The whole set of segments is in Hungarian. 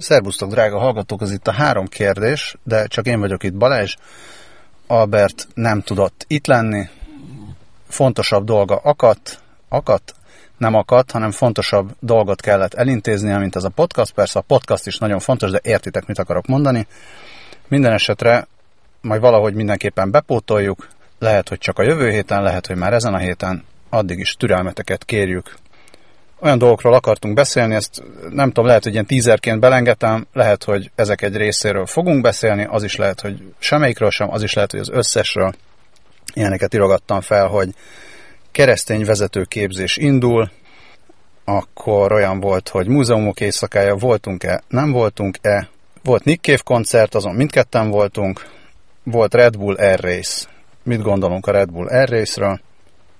Szerbusztok, drága hallgatók, az itt a három kérdés, de csak én vagyok itt Balázs. Albert nem tudott itt lenni. Fontosabb dolga akadt, akadt, nem akadt, hanem fontosabb dolgot kellett elintézni, mint ez a podcast. Persze a podcast is nagyon fontos, de értitek, mit akarok mondani. Minden esetre majd valahogy mindenképpen bepótoljuk. Lehet, hogy csak a jövő héten, lehet, hogy már ezen a héten. Addig is türelmeteket kérjük olyan dolgokról akartunk beszélni, ezt nem tudom, lehet, hogy ilyen tízerként belengetem, lehet, hogy ezek egy részéről fogunk beszélni, az is lehet, hogy semmelyikről sem, az is lehet, hogy az összesről. Ilyeneket irogattam fel, hogy keresztény vezetőképzés indul, akkor olyan volt, hogy múzeumok éjszakája voltunk-e, nem voltunk-e, volt Nick Cave koncert, azon mindketten voltunk, volt Red Bull Air Race. Mit gondolunk a Red Bull Air Race-ről?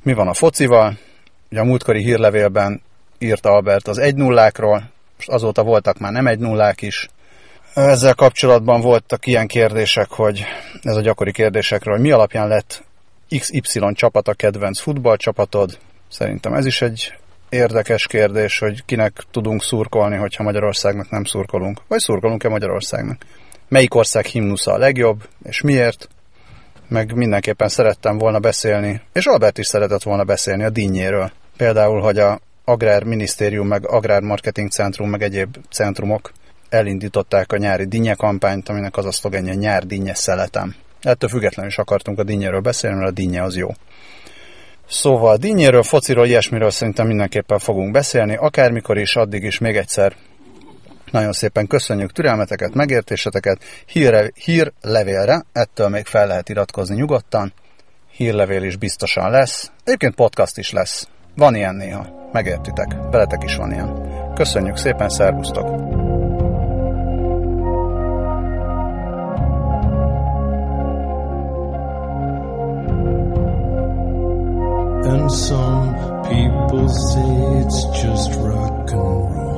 Mi van a focival? Ugye a múltkori hírlevélben írt Albert az 1 nullákról, most azóta voltak már nem egy nullák is. Ezzel kapcsolatban voltak ilyen kérdések, hogy ez a gyakori kérdésekről, hogy mi alapján lett XY csapat a kedvenc futballcsapatod. Szerintem ez is egy érdekes kérdés, hogy kinek tudunk szurkolni, hogyha Magyarországnak nem szurkolunk. Vagy szurkolunk-e Magyarországnak? Melyik ország himnusza a legjobb, és miért? Meg mindenképpen szerettem volna beszélni, és Albert is szeretett volna beszélni a dinnyéről. Például, hogy a Agrárminisztérium, meg Agrármarketing Centrum, meg egyéb centrumok elindították a nyári dinnye kampányt, aminek az a szlogenje nyár dinnye szeletem. Ettől függetlenül is akartunk a dinnyéről beszélni, mert a dinnye az jó. Szóval dinnyéről, fociról, ilyesmiről szerintem mindenképpen fogunk beszélni, akármikor is, addig is még egyszer. Nagyon szépen köszönjük türelmeteket, megértéseteket, hírre, hírlevélre, ettől még fel lehet iratkozni nyugodtan, hírlevél is biztosan lesz, egyébként podcast is lesz, van ilyen néha, megértitek, veletek is van ilyen. Köszönjük szépen, szervusztok! And some people say it's just rock and roll.